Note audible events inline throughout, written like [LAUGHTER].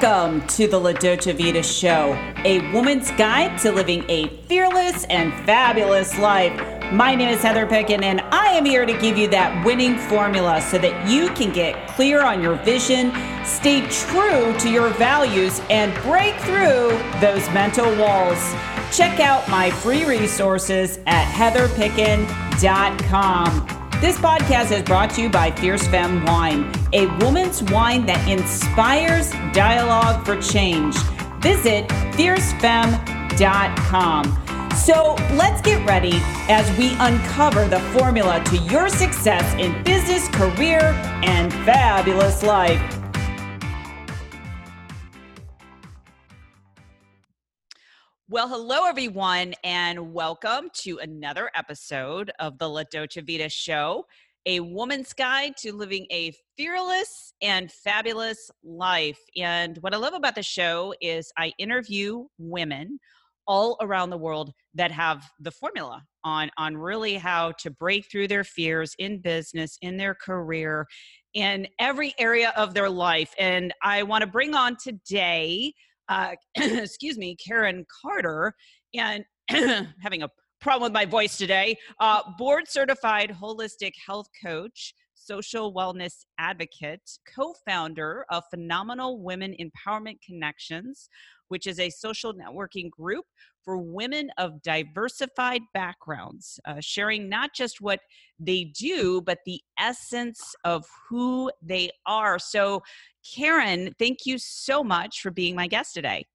Welcome to the La Dolce Vita Show, a woman's guide to living a fearless and fabulous life. My name is Heather Picken, and I am here to give you that winning formula so that you can get clear on your vision, stay true to your values, and break through those mental walls. Check out my free resources at heatherpicken.com. This podcast is brought to you by Fierce Femme Wine, a woman's wine that inspires dialogue for change. Visit fiercefemme.com. So let's get ready as we uncover the formula to your success in business, career, and fabulous life. Well, hello, everyone, and welcome to another episode of the La Dolce Vita Show, a woman's guide to living a fearless and fabulous life. And what I love about the show is I interview women all around the world that have the formula on on really how to break through their fears in business in their career in every area of their life and i want to bring on today uh, [CLEARS THROAT] excuse me, Karen Carter, and [CLEARS THROAT] having a problem with my voice today, uh, board certified holistic health coach, social wellness advocate, co founder of Phenomenal Women Empowerment Connections, which is a social networking group for women of diversified backgrounds, uh, sharing not just what they do, but the essence of who they are. So, Karen, thank you so much for being my guest today.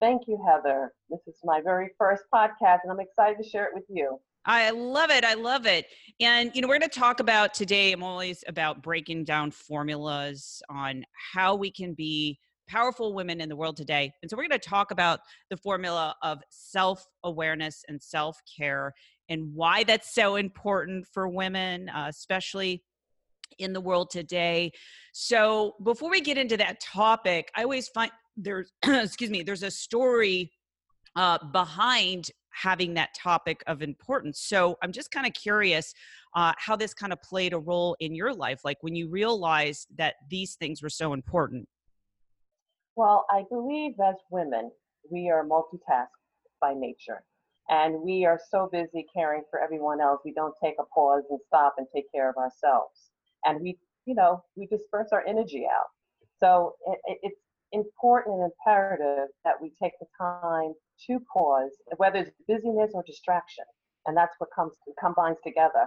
Thank you, Heather. This is my very first podcast, and I'm excited to share it with you. I love it. I love it. And, you know, we're going to talk about today, I'm always about breaking down formulas on how we can be powerful women in the world today. And so we're going to talk about the formula of self awareness and self care and why that's so important for women, uh, especially in the world today. So before we get into that topic, I always find there's, [CLEARS THROAT] excuse me, there's a story uh, behind having that topic of importance. So I'm just kind of curious uh, how this kind of played a role in your life, like when you realized that these things were so important. Well, I believe as women, we are multitasked by nature. And we are so busy caring for everyone else, we don't take a pause and stop and take care of ourselves. And we, you know, we disperse our energy out. So it, it's important and imperative that we take the time to pause, whether it's busyness or distraction. And that's what comes combines together.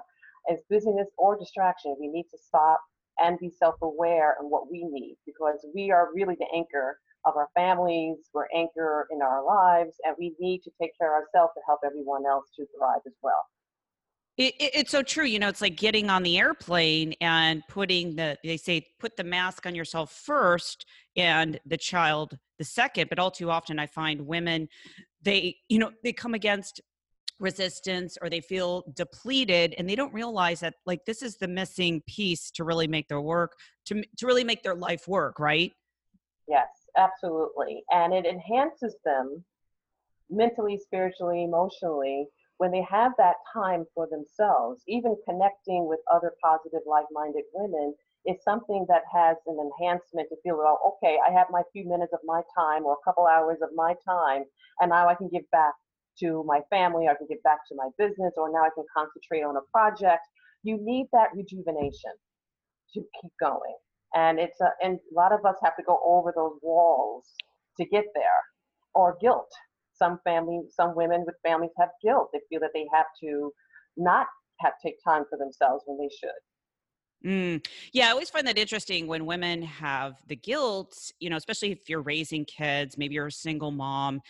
As busyness or distraction, we need to stop and be self-aware in what we need because we are really the anchor of our families we're anchor in our lives and we need to take care of ourselves to help everyone else to thrive as well. It, it, it's so true you know it's like getting on the airplane and putting the they say put the mask on yourself first and the child the second but all too often i find women they you know they come against resistance or they feel depleted and they don't realize that like this is the missing piece to really make their work to to really make their life work right? Yes absolutely and it enhances them mentally spiritually emotionally when they have that time for themselves even connecting with other positive like-minded women is something that has an enhancement to feel oh okay i have my few minutes of my time or a couple hours of my time and now i can give back to my family, I can give back to my business, or now I can concentrate on a project. You need that rejuvenation to keep going. And it's a, and a lot of us have to go over those walls to get there, or guilt. Some families, some women with families have guilt. They feel that they have to not have take time for themselves when they should. Mm. Yeah, I always find that interesting when women have the guilt, you know, especially if you're raising kids, maybe you're a single mom,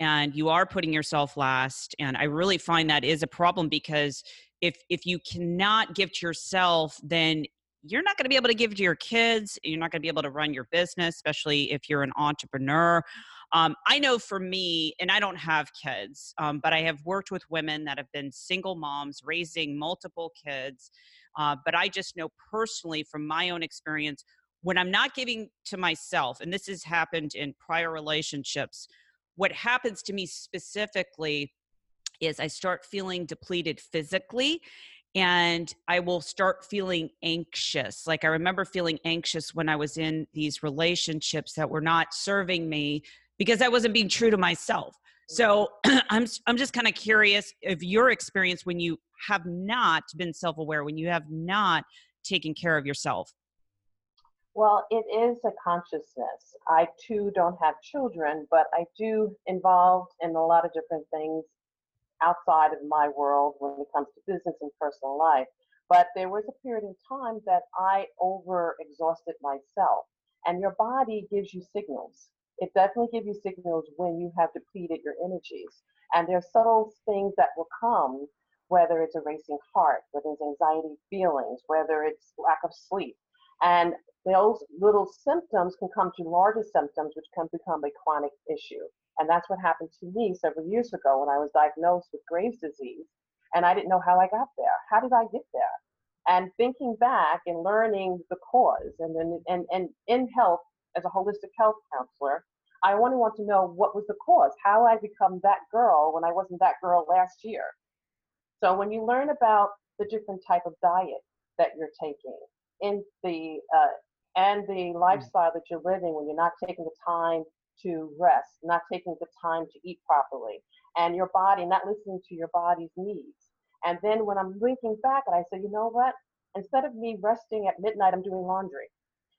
and you are putting yourself last and i really find that is a problem because if if you cannot give to yourself then you're not going to be able to give to your kids you're not going to be able to run your business especially if you're an entrepreneur. Um, i know for me and i don't have kids um, but i have worked with women that have been single moms raising multiple kids uh, but i just know personally from my own experience when i'm not giving to myself and this has happened in prior relationships what happens to me specifically is I start feeling depleted physically and I will start feeling anxious. Like I remember feeling anxious when I was in these relationships that were not serving me because I wasn't being true to myself. Mm. So [CLEARS THROAT] I'm I'm just kind of curious of your experience when you have not been self-aware, when you have not taken care of yourself. Well, it is a consciousness. I too don't have children, but I do involved in a lot of different things outside of my world when it comes to business and personal life. But there was a period in time that I over exhausted myself. And your body gives you signals. It definitely gives you signals when you have depleted your energies. And there's subtle things that will come, whether it's a racing heart, whether it's anxiety feelings, whether it's lack of sleep. And those little symptoms can come to larger symptoms, which can become a chronic issue. And that's what happened to me several years ago when I was diagnosed with Graves' disease. And I didn't know how I got there. How did I get there? And thinking back and learning the cause, and then and, and in health as a holistic health counselor, I only want to know what was the cause. How I become that girl when I wasn't that girl last year. So when you learn about the different type of diet that you're taking, in the uh, and the mm. lifestyle that you're living when you're not taking the time to rest, not taking the time to eat properly, and your body not listening to your body's needs. And then when I'm linking back and I say, you know what? Instead of me resting at midnight, I'm doing laundry.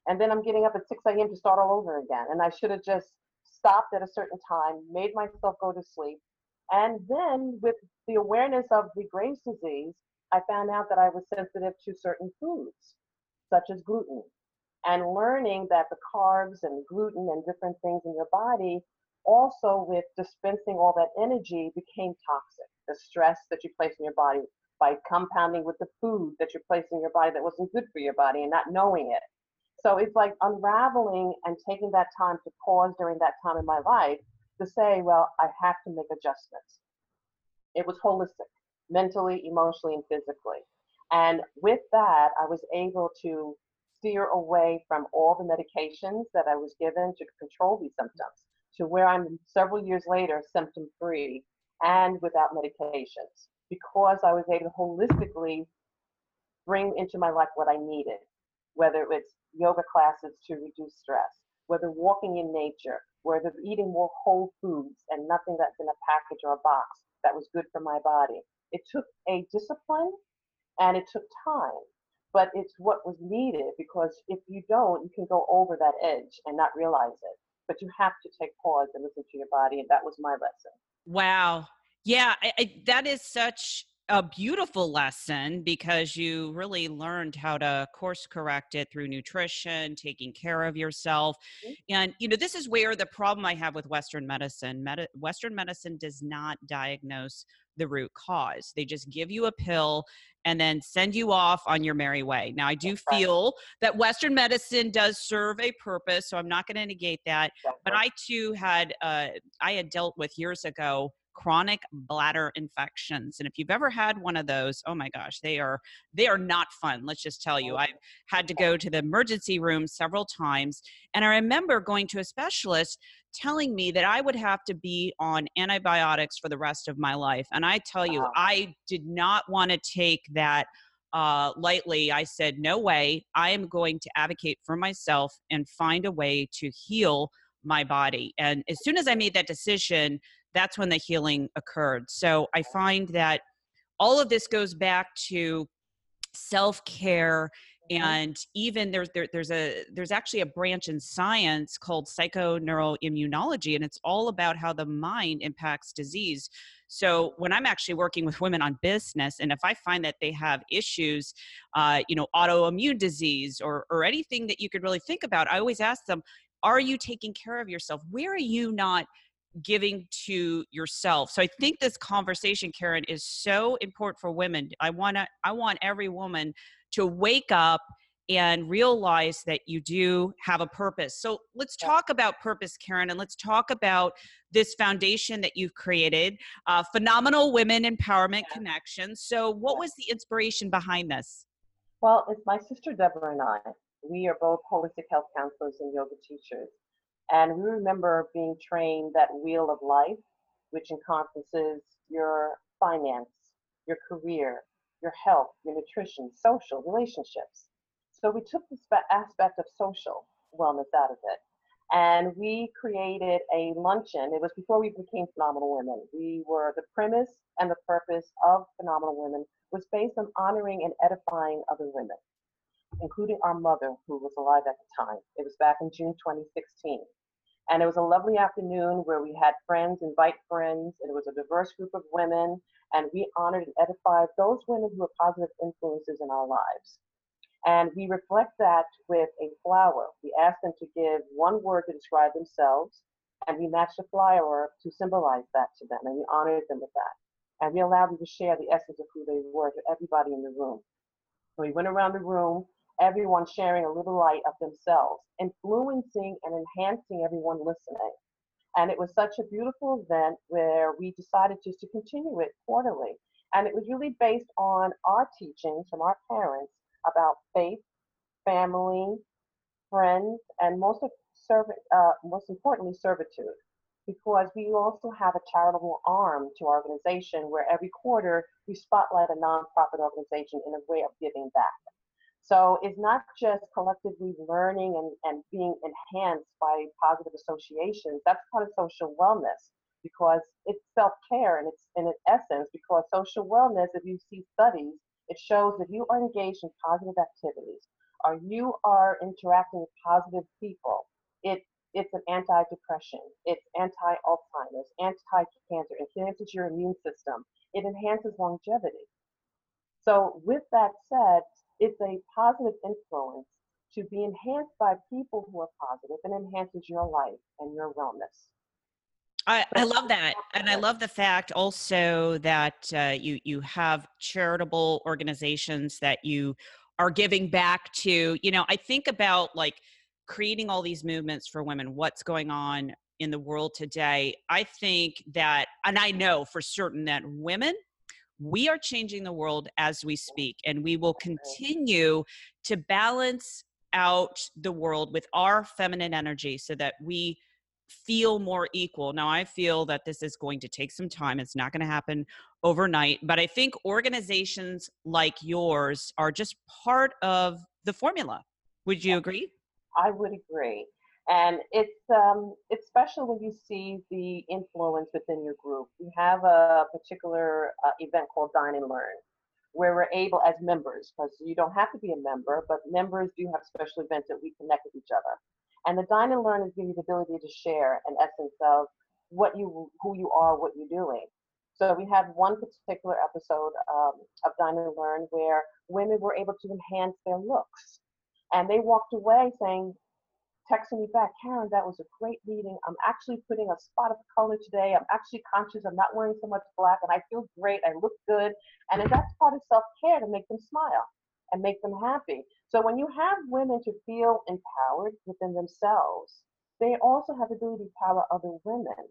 And then I'm getting up at 6 a.m. to start all over again. And I should have just stopped at a certain time, made myself go to sleep. And then with the awareness of the Graves' disease, I found out that I was sensitive to certain foods, such as gluten and learning that the carbs and gluten and different things in your body also with dispensing all that energy became toxic. The stress that you place in your body by compounding with the food that you're placing in your body that wasn't good for your body and not knowing it. So it's like unraveling and taking that time to pause during that time in my life to say well i have to make adjustments. It was holistic mentally emotionally and physically. And with that i was able to steer away from all the medications that I was given to control these symptoms to where I'm several years later symptom free and without medications because I was able to holistically bring into my life what I needed, whether it's yoga classes to reduce stress, whether walking in nature, whether eating more whole foods and nothing that's in a package or a box that was good for my body. It took a discipline and it took time but it's what was needed because if you don't, you can go over that edge and not realize it. But you have to take pause and listen to your body, and that was my lesson. Wow. Yeah, I, I, that is such a beautiful lesson because you really learned how to course correct it through nutrition, taking care of yourself. Mm-hmm. And, you know, this is where the problem I have with Western medicine Medi- Western medicine does not diagnose the root cause. They just give you a pill and then send you off on your merry way. Now, I do feel that Western medicine does serve a purpose, so I'm not going to negate that. But I too had, uh, I had dealt with years ago chronic bladder infections and if you've ever had one of those oh my gosh they are they are not fun let's just tell you i've had to go to the emergency room several times and i remember going to a specialist telling me that i would have to be on antibiotics for the rest of my life and i tell you i did not want to take that uh, lightly, I said, No way. I am going to advocate for myself and find a way to heal my body. And as soon as I made that decision, that's when the healing occurred. So I find that all of this goes back to self care. And even there's there, there's a there's actually a branch in science called psychoneuroimmunology and it's all about how the mind impacts disease so when i'm actually working with women on business and if i find that they have issues uh, you know autoimmune disease or or anything that you could really think about i always ask them are you taking care of yourself where are you not giving to yourself. So I think this conversation, Karen, is so important for women. I want to, I want every woman to wake up and realize that you do have a purpose. So let's talk about purpose, Karen, and let's talk about this foundation that you've created, uh, Phenomenal Women Empowerment yeah. Connection. So, what was the inspiration behind this? Well, it's my sister Deborah and I. We are both holistic health counselors and yoga teachers. And we remember being trained that wheel of life, which encompasses your finance, your career, your health, your nutrition, social, relationships. So we took this aspect of social wellness out of it. And we created a luncheon. It was before we became Phenomenal Women. We were the premise and the purpose of Phenomenal Women was based on honoring and edifying other women, including our mother, who was alive at the time. It was back in June 2016. And it was a lovely afternoon where we had friends invite friends, and it was a diverse group of women, and we honored and edified those women who were positive influences in our lives. And we reflect that with a flower. We ask them to give one word to describe themselves, and we match the flower to symbolize that to them, and we honored them with that. And we allowed them to share the essence of who they were to everybody in the room. So we went around the room, everyone sharing a little light of themselves, influencing and enhancing everyone listening. And it was such a beautiful event where we decided just to continue it quarterly. And it was really based on our teachings from our parents about faith, family, friends, and most, of serv- uh, most importantly, servitude. Because we also have a charitable arm to our organization where every quarter we spotlight a nonprofit organization in a way of giving back. So it's not just collectively learning and, and being enhanced by positive associations. That's part of social wellness because it's self-care and it's in its essence because social wellness, if you see studies, it shows that you are engaged in positive activities or you are interacting with positive people. It, it's an anti-depression. It's anti-Alzheimer's, anti-cancer. It enhances your immune system. It enhances longevity. So with that said, it's a positive influence to be enhanced by people who are positive and enhances your life and your wellness. I, I love that, and I love the [LAUGHS] fact also that uh, you you have charitable organizations that you are giving back to. You know, I think about like creating all these movements for women. What's going on in the world today? I think that, and I know for certain that women we are changing the world as we speak, and we will continue to balance out the world with our feminine energy so that we feel more equal. Now, I feel that this is going to take some time. It's not going to happen overnight, but I think organizations like yours are just part of the formula. Would you agree? I would agree. And it's um, it's special when you see the influence within your group. We have a particular uh, event called Dine and Learn, where we're able as members, because you don't have to be a member, but members do have special events that we connect with each other. And the Dine and Learn is giving you the ability to share an essence of what you, who you are, what you're doing. So we had one particular episode um, of Dine and Learn where women were able to enhance their looks. And they walked away saying, texting me back, Karen, that was a great meeting. I'm actually putting a spot of color today. I'm actually conscious. I'm not wearing so much black and I feel great. I look good. And that's part of self care to make them smile and make them happy. So when you have women to feel empowered within themselves, they also have the ability to empower other women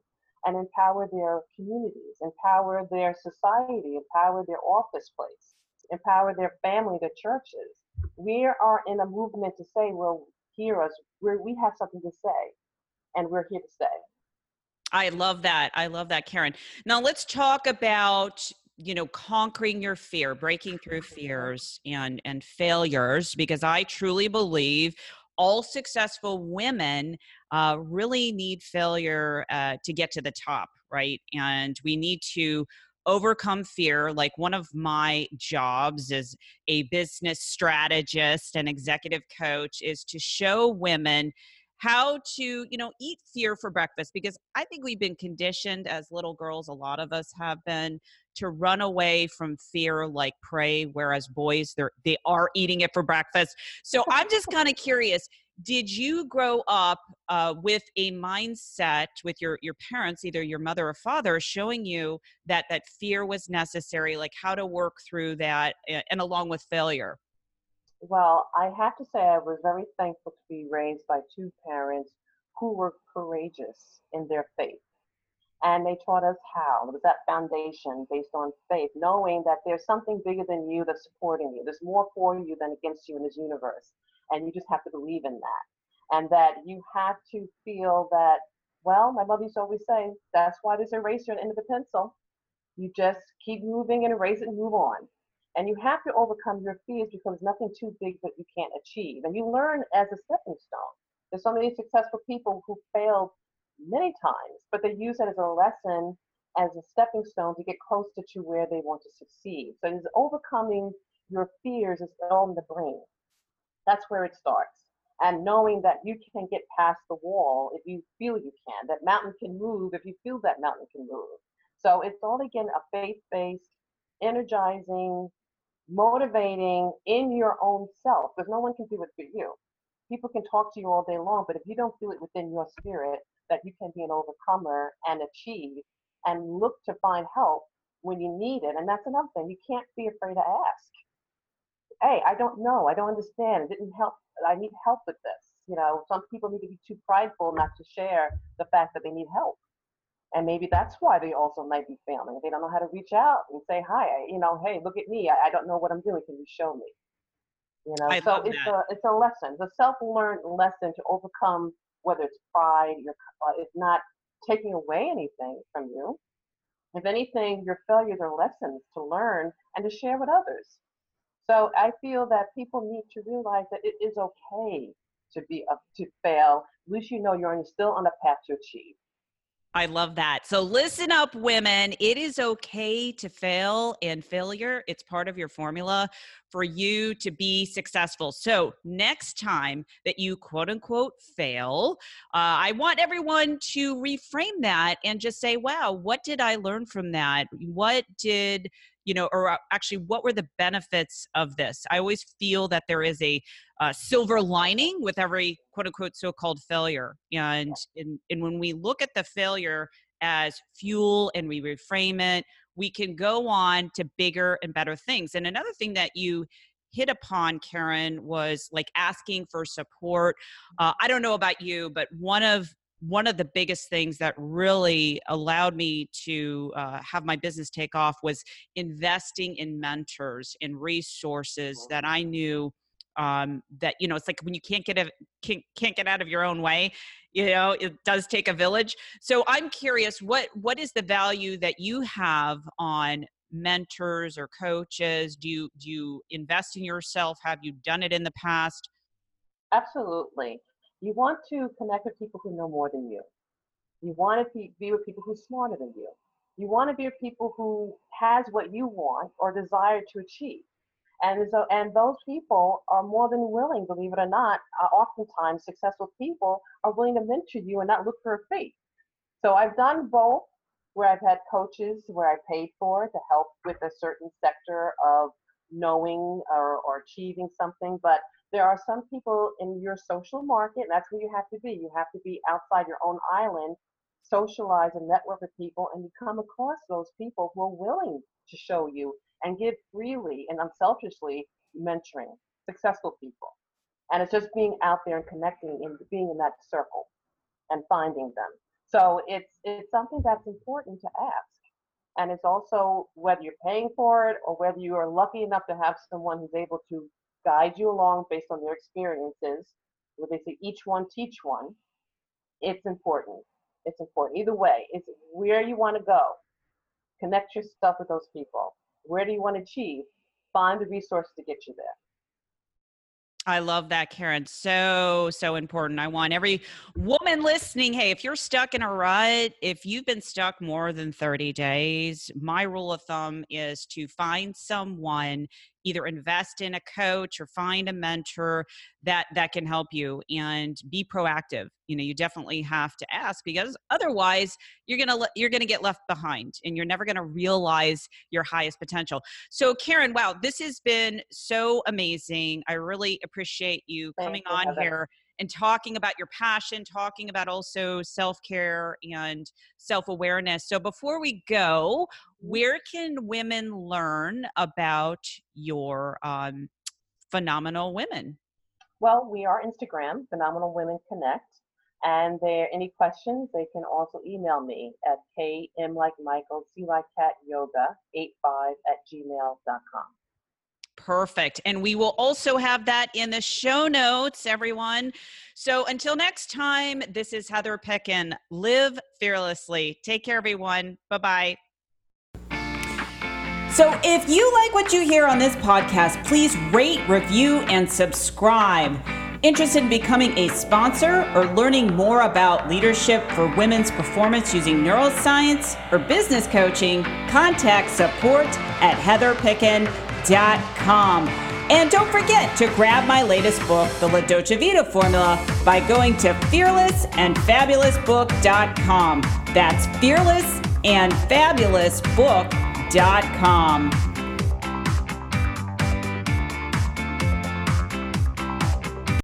and empower their communities, empower their society, empower their office place, empower their family, their churches. We are in a movement to say, well, hear us, we're, we have something to say, and we're here to stay. I love that. I love that, Karen. Now let's talk about you know conquering your fear breaking through fears and and failures because i truly believe all successful women uh, really need failure uh, to get to the top right and we need to overcome fear like one of my jobs as a business strategist and executive coach is to show women how to you know eat fear for breakfast because i think we've been conditioned as little girls a lot of us have been to run away from fear like prey whereas boys they're they are eating it for breakfast. So i'm just kind of curious did you grow up uh, with a mindset with your your parents either your mother or father showing you that that fear was necessary like how to work through that and along with failure well i have to say i was very thankful to be raised by two parents who were courageous in their faith and they taught us how. It was that foundation based on faith, knowing that there's something bigger than you that's supporting you. There's more for you than against you in this universe. And you just have to believe in that. And that you have to feel that, well, my mother used to always say, that's why there's a eraser the end of the pencil. You just keep moving and erase it and move on. And you have to overcome your fears because there's nothing too big that you can't achieve. And you learn as a stepping stone. There's so many successful people who failed many times, but they use it as a lesson, as a stepping stone to get closer to where they want to succeed. So it's overcoming your fears is all in the brain. That's where it starts. And knowing that you can get past the wall if you feel you can, that mountain can move if you feel that mountain can move. So it's all again a faith based, energizing, motivating in your own self because no one can do it for you. People can talk to you all day long, but if you don't feel it within your spirit that you can be an overcomer and achieve and look to find help when you need it, and that's another thing, you can't be afraid to ask. Hey, I don't know, I don't understand, it didn't help, I need help with this. You know, some people need to be too prideful not to share the fact that they need help and maybe that's why they also might be failing. They don't know how to reach out and say, "Hi, you know, hey, look at me. I, I don't know what I'm doing. Can you show me?" You know, I so it's that. a it's a lesson, the self-learned lesson to overcome whether it's pride, your uh, it's not taking away anything from you. If anything, your failures are lessons to learn and to share with others. So I feel that people need to realize that it is okay to be up to fail. At least you know you're still on a path to achieve. I love that. So listen up, women. It is okay to fail, and failure, it's part of your formula for you to be successful. So next time that you quote unquote fail, uh, I want everyone to reframe that and just say, wow, what did I learn from that? What did you know, or uh, actually, what were the benefits of this? I always feel that there is a uh, silver lining with every quote unquote so called failure. And, and, and when we look at the failure as fuel and we reframe it, we can go on to bigger and better things. And another thing that you hit upon, Karen, was like asking for support. Uh, I don't know about you, but one of one of the biggest things that really allowed me to uh, have my business take off was investing in mentors and resources that I knew um, that you know it's like when you can't get a, can't, can't get out of your own way you know it does take a village. So i'm curious what what is the value that you have on mentors or coaches? Do you do you invest in yourself? Have you done it in the past? Absolutely. You want to connect with people who know more than you. You want to be, with people who are smarter than you. You want to be with people who has what you want or desire to achieve. And so, and those people are more than willing, believe it or not. Uh, oftentimes, successful people are willing to mentor you and not look for a fee. So I've done both, where I've had coaches where I paid for to help with a certain sector of knowing or, or achieving something. But there are some people in your social market, and that's where you have to be. You have to be outside your own island, socialize and network with people, and you come across those people who are willing to show you and give freely and unselfishly mentoring successful people. And it's just being out there and connecting and being in that circle and finding them. So it's it's something that's important to ask. And it's also whether you're paying for it or whether you are lucky enough to have someone who's able to guide you along based on their experiences, where they say each one teach one, it's important. It's important. Either way, it's where you want to go. Connect your stuff with those people. Where do you want to achieve? Find the resources to get you there. I love that, Karen. So, so important. I want every woman listening. Hey, if you're stuck in a rut, if you've been stuck more than 30 days, my rule of thumb is to find someone either invest in a coach or find a mentor that that can help you and be proactive. You know you definitely have to ask because otherwise you're gonna you're gonna get left behind and you're never gonna realize your highest potential. So karen wow this has been so amazing. I really appreciate you coming you, on Heather. here and talking about your passion, talking about also self care and self awareness. So, before we go, where can women learn about your um, phenomenal women? Well, we are Instagram, Phenomenal Women Connect. And there any questions, they can also email me at km like Michael, C like cat yoga 85 at gmail.com. Perfect. And we will also have that in the show notes, everyone. So until next time, this is Heather Picken. Live fearlessly. Take care, everyone. Bye bye. So if you like what you hear on this podcast, please rate, review, and subscribe. Interested in becoming a sponsor or learning more about leadership for women's performance using neuroscience or business coaching, contact support at heatherpicken.com. And don't forget to grab my latest book, The La Dolce Vita Formula, by going to fearlessandfabulousbook.com. That's fearlessandfabulousbook.com.